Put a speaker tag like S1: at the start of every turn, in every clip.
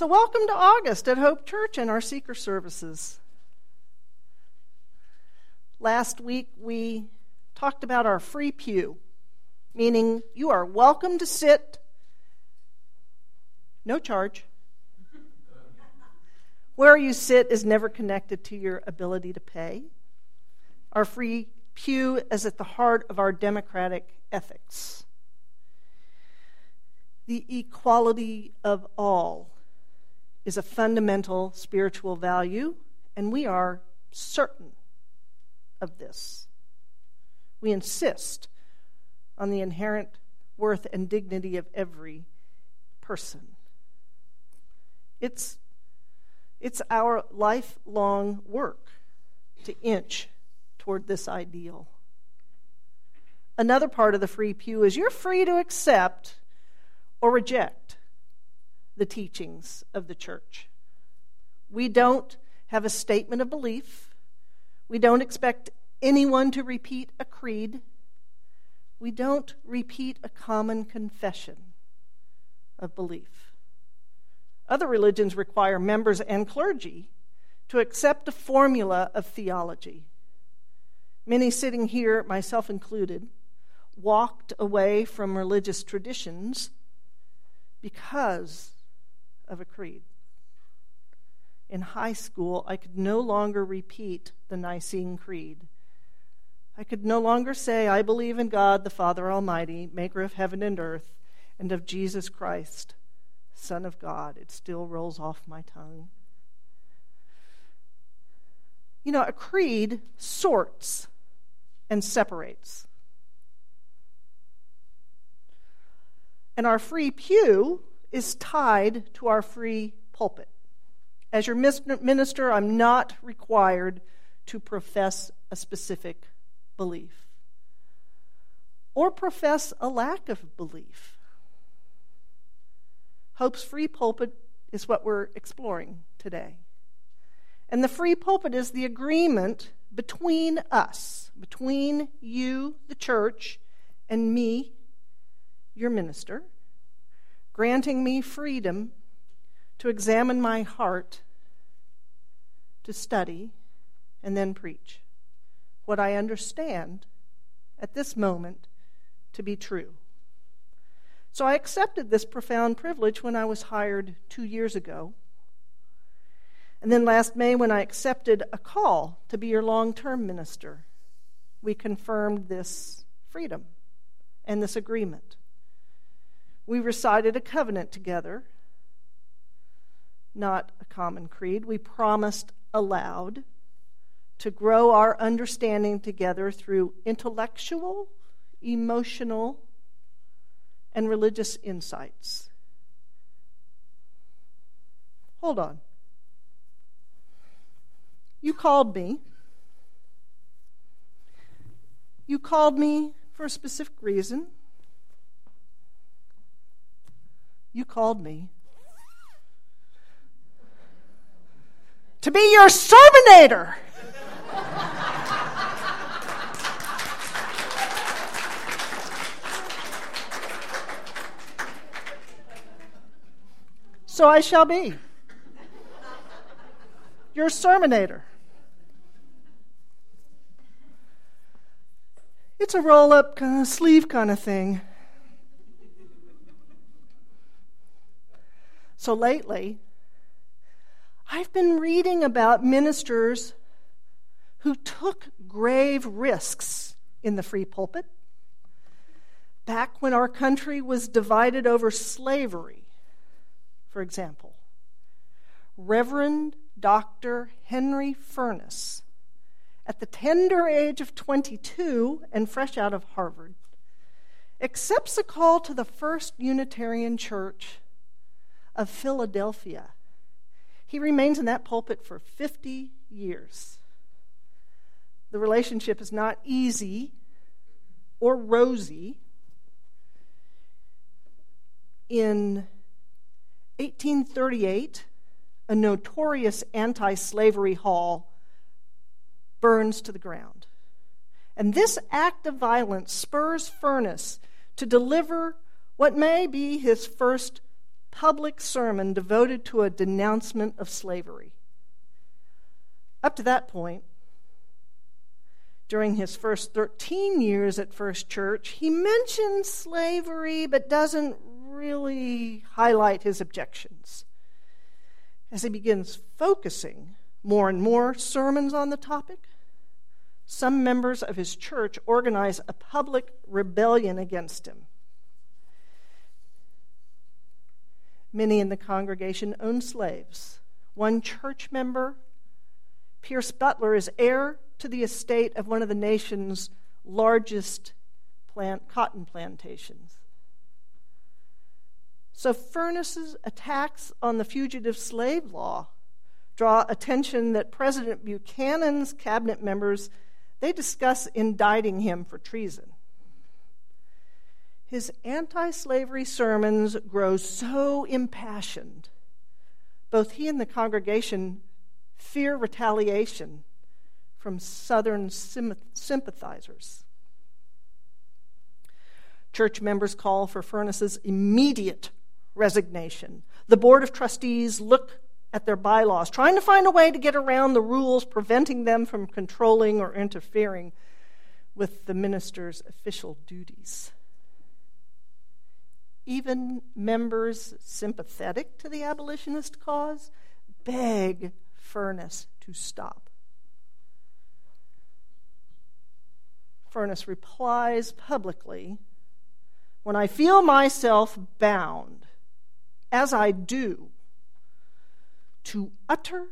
S1: So, welcome to August at Hope Church and our seeker services. Last week we talked about our free pew, meaning you are welcome to sit, no charge. Where you sit is never connected to your ability to pay. Our free pew is at the heart of our democratic ethics. The equality of all is a fundamental spiritual value, and we are certain of this. We insist on the inherent worth and dignity of every person. It's, it's our lifelong work to inch toward this ideal. Another part of the free pew is you're free to accept or reject the teachings of the church. We don't have a statement of belief. We don't expect anyone to repeat a creed. We don't repeat a common confession of belief. Other religions require members and clergy to accept a formula of theology. Many sitting here, myself included, walked away from religious traditions because of a creed. In high school, I could no longer repeat the Nicene Creed. I could no longer say, I believe in God, the Father Almighty, maker of heaven and earth, and of Jesus Christ, Son of God. It still rolls off my tongue. You know, a creed sorts and separates. And our free pew is tied to our free pulpit. As your minister, I'm not required to profess a specific belief or profess a lack of belief. Hope's free pulpit is what we're exploring today. And the free pulpit is the agreement between us, between you, the church, and me, your minister, granting me freedom to examine my heart, to study, and then preach what I understand at this moment to be true. So I accepted this profound privilege when I was hired two years ago. And then last May, when I accepted a call to be your long term minister, we confirmed this freedom and this agreement. We recited a covenant together, not a common creed. We promised aloud to grow our understanding together through intellectual, emotional, and religious insights. Hold on. You called me. You called me for a specific reason. You called me to be your sermonator. so I shall be your sermonator. It's a roll up kind of sleeve kind of thing. So lately, I've been reading about ministers who took grave risks in the free pulpit. Back when our country was divided over slavery, for example, Reverend Dr. Henry Furness, at the tender age of 22 and fresh out of Harvard, accepts a call to the First Unitarian Church of Philadelphia. He remains in that pulpit for 50 years. The relationship is not easy or rosy. In 1838, a notorious anti slavery hall burns to the ground. And this act of violence spurs Furness to deliver what may be his first public sermon devoted to a denouncement of slavery. Up to that point, during his first 13 years at First Church, he mentions slavery but doesn't really highlight his objections. As he begins focusing more and more sermons on the topic, some members of his church organize a public rebellion against him. Many in the congregation own slaves. One church member, Pierce Butler, is heir to the estate of one of the nation's largest plant, cotton plantations. So, Furness's attacks on the fugitive slave law draw attention that President Buchanan's cabinet members they discuss indicting him for treason. His anti slavery sermons grow so impassioned, both he and the congregation fear retaliation from Southern sympathizers. Church members call for Furness's immediate resignation. The Board of Trustees look at their bylaws, trying to find a way to get around the rules preventing them from controlling or interfering with the minister's official duties. Even members sympathetic to the abolitionist cause beg Furness to stop. Furness replies publicly When I feel myself bound, as I do, to utter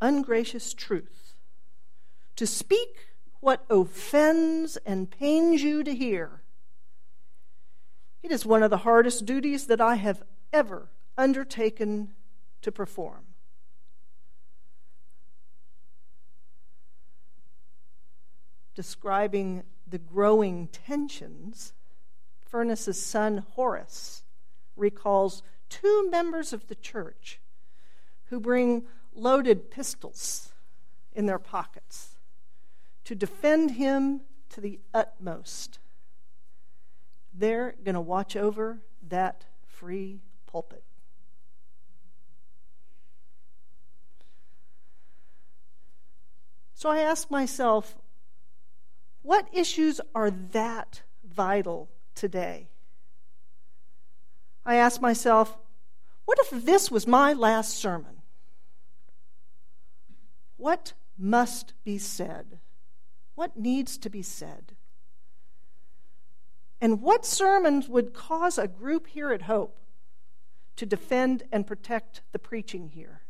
S1: ungracious truth, to speak what offends and pains you to hear. It is one of the hardest duties that I have ever undertaken to perform. Describing the growing tensions, Furness's son Horace recalls two members of the church who bring loaded pistols in their pockets to defend him to the utmost. They're going to watch over that free pulpit. So I ask myself, what issues are that vital today? I ask myself, what if this was my last sermon? What must be said? What needs to be said? And what sermons would cause a group here at Hope to defend and protect the preaching here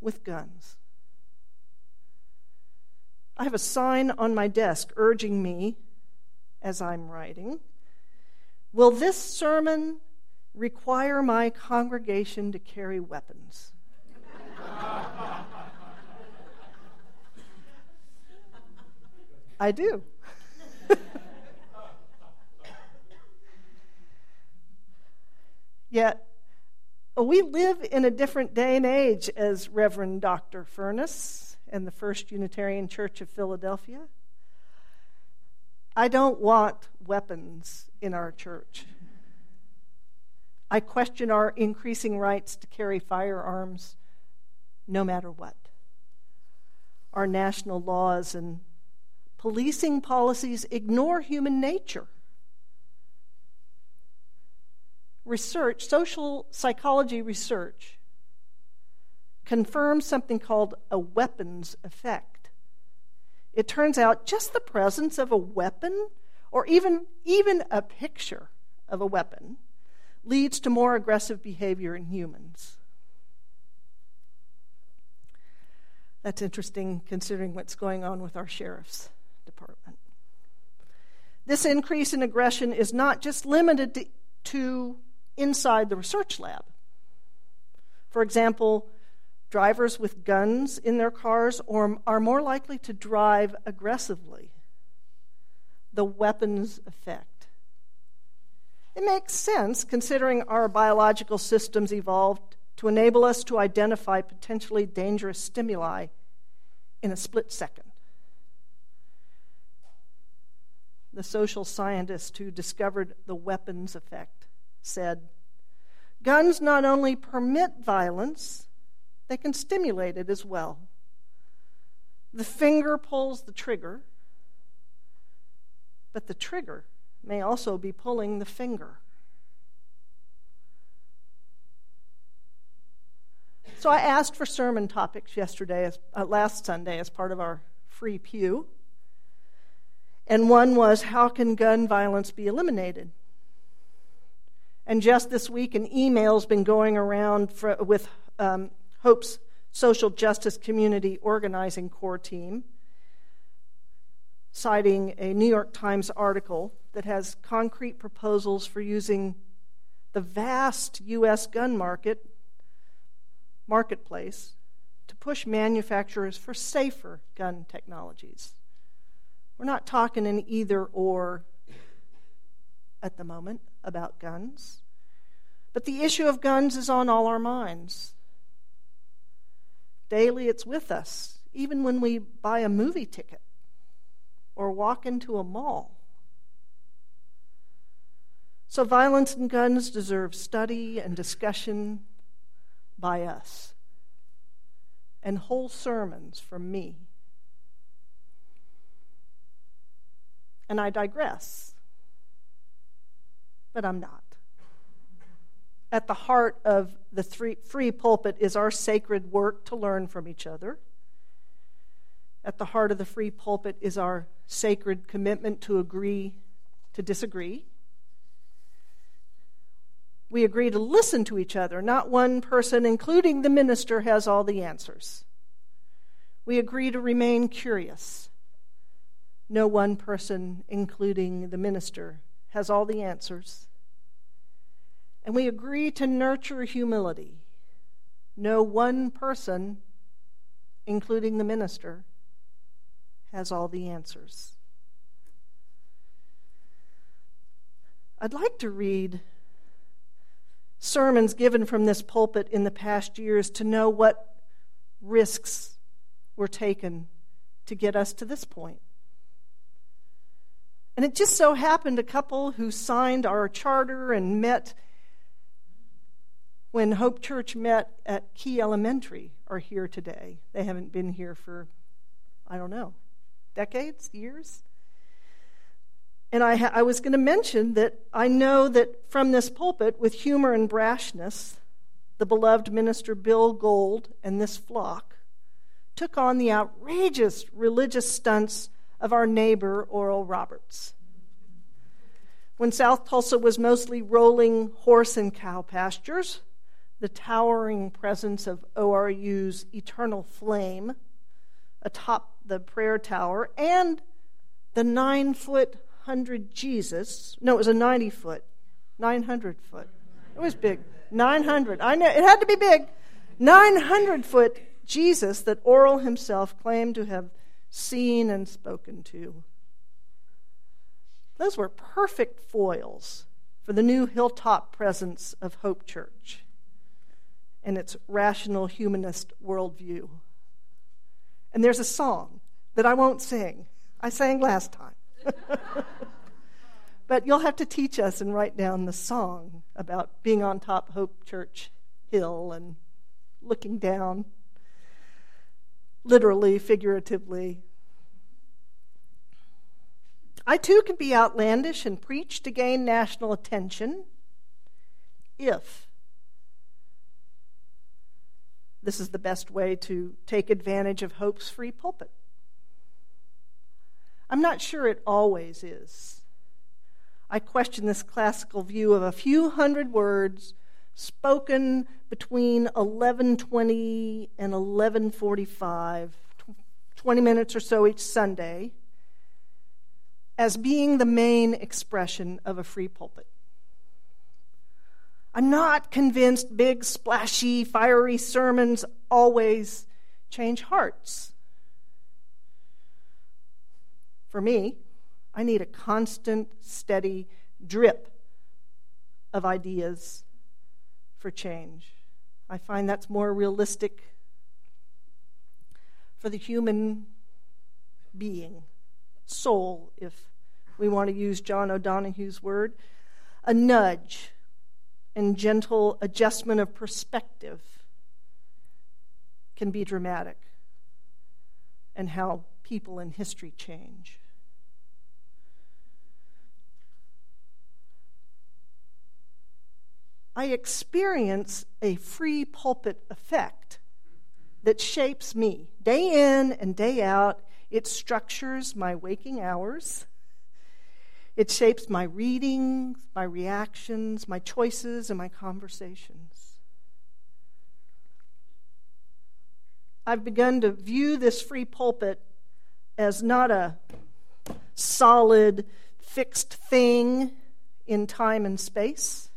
S1: with guns? I have a sign on my desk urging me, as I'm writing, Will this sermon require my congregation to carry weapons? I do. Yet, uh, we live in a different day and age as Reverend Dr. Furness and the First Unitarian Church of Philadelphia. I don't want weapons in our church. I question our increasing rights to carry firearms no matter what. Our national laws and policing policies ignore human nature. Research, social psychology research, confirms something called a weapons effect. It turns out just the presence of a weapon, or even, even a picture of a weapon, leads to more aggressive behavior in humans. That's interesting considering what's going on with our sheriff's department. This increase in aggression is not just limited to, to inside the research lab. For example, drivers with guns in their cars or, are more likely to drive aggressively. The weapons effect. It makes sense considering our biological systems evolved to enable us to identify potentially dangerous stimuli in a split second. The social scientist who discovered the weapons effect said, Guns not only permit violence, they can stimulate it as well. The finger pulls the trigger, but the trigger may also be pulling the finger. So I asked for sermon topics yesterday, as, uh, last Sunday, as part of our free pew. And one was how can gun violence be eliminated? And just this week, an email's been going around for, with um, Hope's social justice community organizing core team, citing a New York Times article that has concrete proposals for using the vast U.S. gun market marketplace to push manufacturers for safer gun technologies. We're not talking an either or at the moment about guns, but the issue of guns is on all our minds. Daily, it's with us, even when we buy a movie ticket or walk into a mall. So, violence and guns deserve study and discussion by us, and whole sermons from me. And I digress, but I'm not. At the heart of the three, free pulpit is our sacred work to learn from each other. At the heart of the free pulpit is our sacred commitment to agree to disagree. We agree to listen to each other. Not one person, including the minister, has all the answers. We agree to remain curious. No one person, including the minister, has all the answers. And we agree to nurture humility. No one person, including the minister, has all the answers. I'd like to read sermons given from this pulpit in the past years to know what risks were taken to get us to this point. And it just so happened a couple who signed our charter and met when Hope Church met at Key Elementary are here today. They haven't been here for, I don't know, decades, years. And I, ha- I was going to mention that I know that from this pulpit, with humor and brashness, the beloved minister Bill Gold and this flock took on the outrageous religious stunts of our neighbor Oral Roberts. When South Tulsa was mostly rolling horse and cow pastures, the towering presence of ORU's Eternal Flame atop the prayer tower and the nine foot hundred Jesus, no, it was a 90 foot, 900 foot. It was big. 900. I know, it had to be big. 900 foot Jesus that Oral himself claimed to have seen and spoken to. Those were perfect foils for the new hilltop presence of Hope Church and its rational humanist worldview. And there's a song that I won't sing. I sang last time. but you'll have to teach us and write down the song about being on top Hope Church Hill and looking down, literally, figuratively, I too can be outlandish and preach to gain national attention if this is the best way to take advantage of Hope's free pulpit. I'm not sure it always is. I question this classical view of a few hundred words spoken between 11:20 and 11:45, 20 minutes or so each Sunday as being the main expression of a free pulpit. I'm not convinced big, splashy, fiery sermons always change hearts. For me, I need a constant, steady drip of ideas for change. I find that's more realistic for the human being soul, if we want to use John O'Donohue's word, a nudge, and gentle adjustment of perspective can be dramatic, and how people in history change. I experience a free pulpit effect that shapes me day in and day out. It structures my waking hours. It shapes my readings, my reactions, my choices, and my conversations. I've begun to view this free pulpit as not a solid, fixed thing in time and space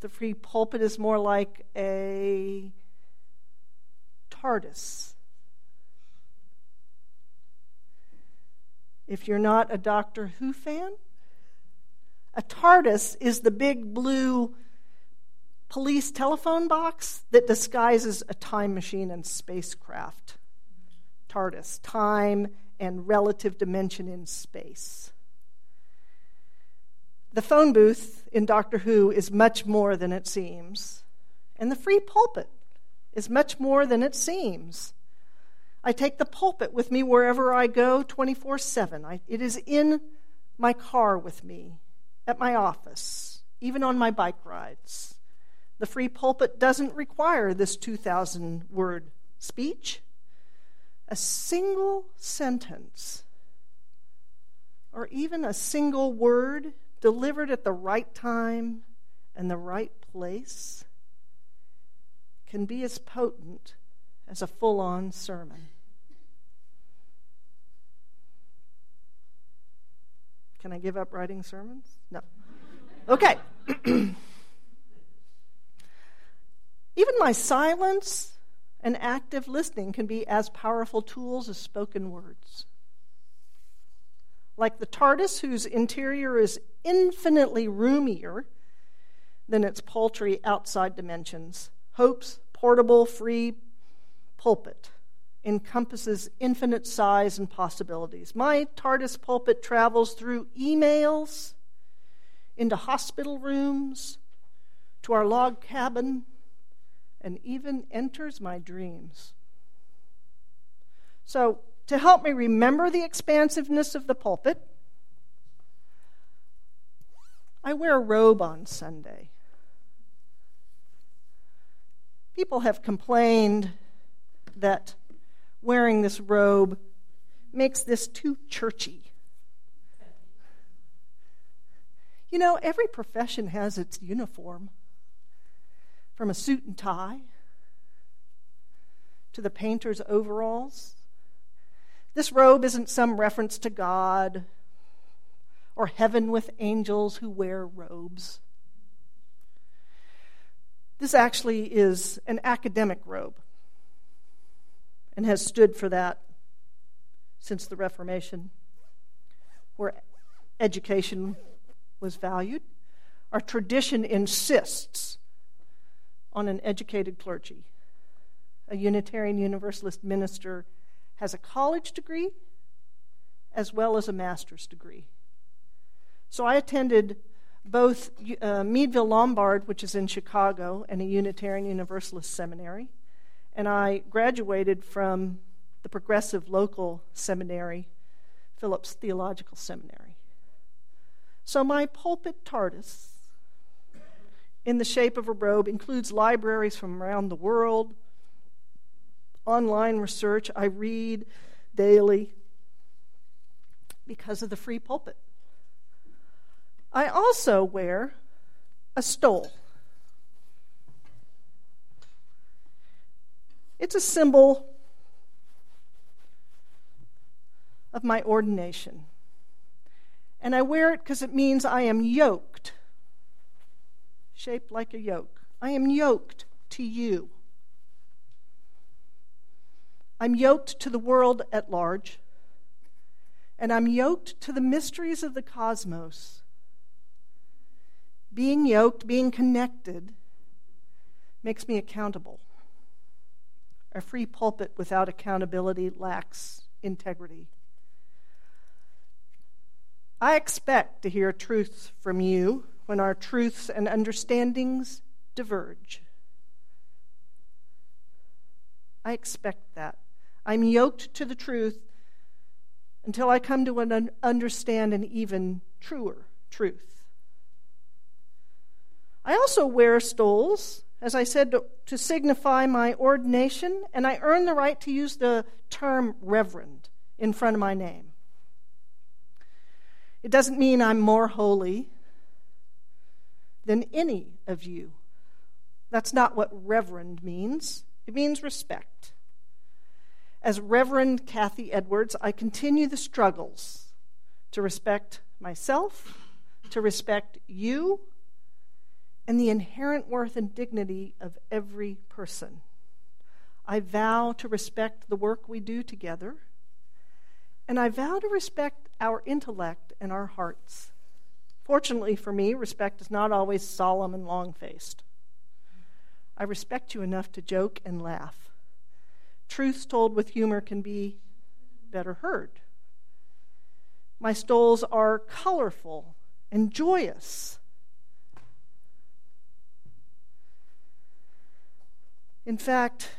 S1: the free pulpit is more like a TARDIS. If you're not a Doctor Who fan, a TARDIS is the big blue police telephone box that disguises a time machine and spacecraft. TARDIS, time and relative dimension in space. The phone booth in Doctor Who is much more than it seems, and the free pulpit is much more than it seems. I take the pulpit with me wherever I go 24 7. It is in my car with me, at my office, even on my bike rides. The free pulpit doesn't require this 2,000 word speech. A single sentence, or even a single word, delivered at the right time and the right place, can be as potent as a full on sermon. Can I give up writing sermons? No. Okay. Even my silence and active listening can be as powerful tools as spoken words like the TARDIS, whose interior is infinitely roomier than its paltry outside dimensions. Hope's portable, free pulpit encompasses infinite size and possibilities. My TARDIS pulpit travels through emails, into hospital rooms, to our log cabin, and even enters my dreams. So, to help me remember the expansiveness of the pulpit, I wear a robe on Sunday. People have complained that wearing this robe makes this too churchy. You know, every profession has its uniform, from a suit and tie to the painter's overalls this robe isn't some reference to God or heaven with angels who wear robes. This actually is an academic robe and has stood for that since the Reformation, where education was valued. Our tradition insists on an educated clergy. A Unitarian Universalist minister has a college degree as well as a master's degree. So I attended both uh, Meadville Lombard, which is in Chicago, and a Unitarian Universalist seminary, and I graduated from the progressive local seminary, Phillips Theological Seminary. So my pulpit TARDIS, in the shape of a robe, includes libraries from around the world online research I read daily because of the free pulpit. I also wear a stole. It's a symbol of my ordination. And I wear it because it means I am yoked, shaped like a yoke. I am yoked to you. I'm yoked to the world at large, and I'm yoked to the mysteries of the cosmos. Being yoked, being connected, makes me accountable. A free pulpit without accountability lacks integrity. I expect to hear truths from you when our truths and understandings diverge. I expect that. I'm yoked to the truth until I come to an understand an even truer truth. I also wear stoles, as I said, to, to signify my ordination, and I earn the right to use the term reverend in front of my name. It doesn't mean I'm more holy than any of you. That's not what reverend means. It means respect. As Reverend Kathy Edwards, I continue the struggles to respect myself, to respect you, and the inherent worth and dignity of every person. I vow to respect the work we do together, and I vow to respect our intellect and our hearts. Fortunately for me, respect is not always solemn and long faced. I respect you enough to joke and laugh. Truths told with humor can be better heard. My stoles are colorful and joyous. In fact,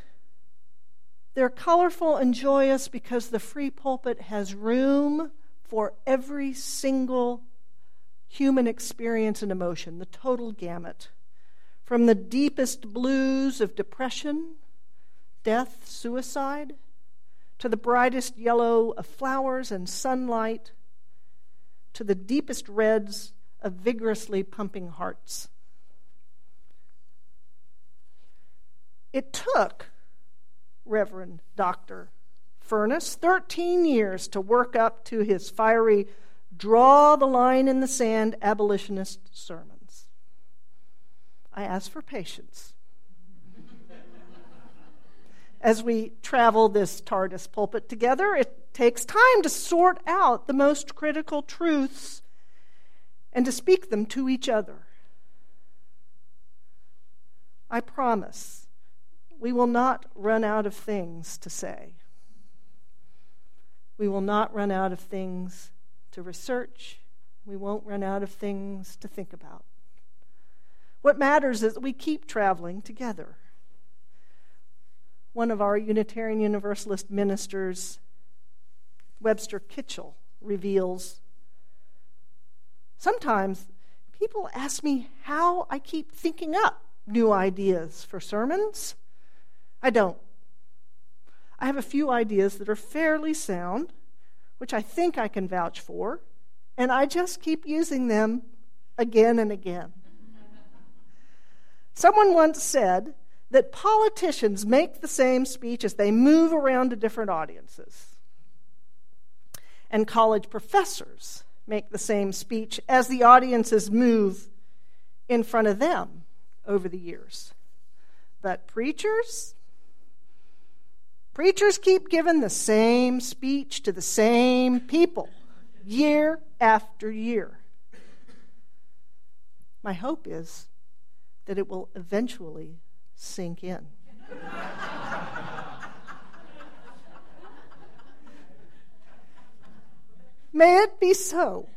S1: they're colorful and joyous because the free pulpit has room for every single human experience and emotion, the total gamut. From the deepest blues of depression, death, suicide, to the brightest yellow of flowers and sunlight, to the deepest reds of vigorously pumping hearts. It took Reverend Dr. Furness 13 years to work up to his fiery, draw the line in the sand abolitionist sermons. I ask for patience. As we travel this TARDIS pulpit together, it takes time to sort out the most critical truths and to speak them to each other. I promise we will not run out of things to say. We will not run out of things to research. We won't run out of things to think about. What matters is we keep traveling together. One of our Unitarian Universalist ministers, Webster Kitchell, reveals sometimes people ask me how I keep thinking up new ideas for sermons. I don't. I have a few ideas that are fairly sound, which I think I can vouch for, and I just keep using them again and again. Someone once said that politicians make the same speech as they move around to different audiences. And college professors make the same speech as the audiences move in front of them over the years. But preachers, Preachers keep giving the same speech to the same people year after year. My hope is that it will eventually sink in. May it be so.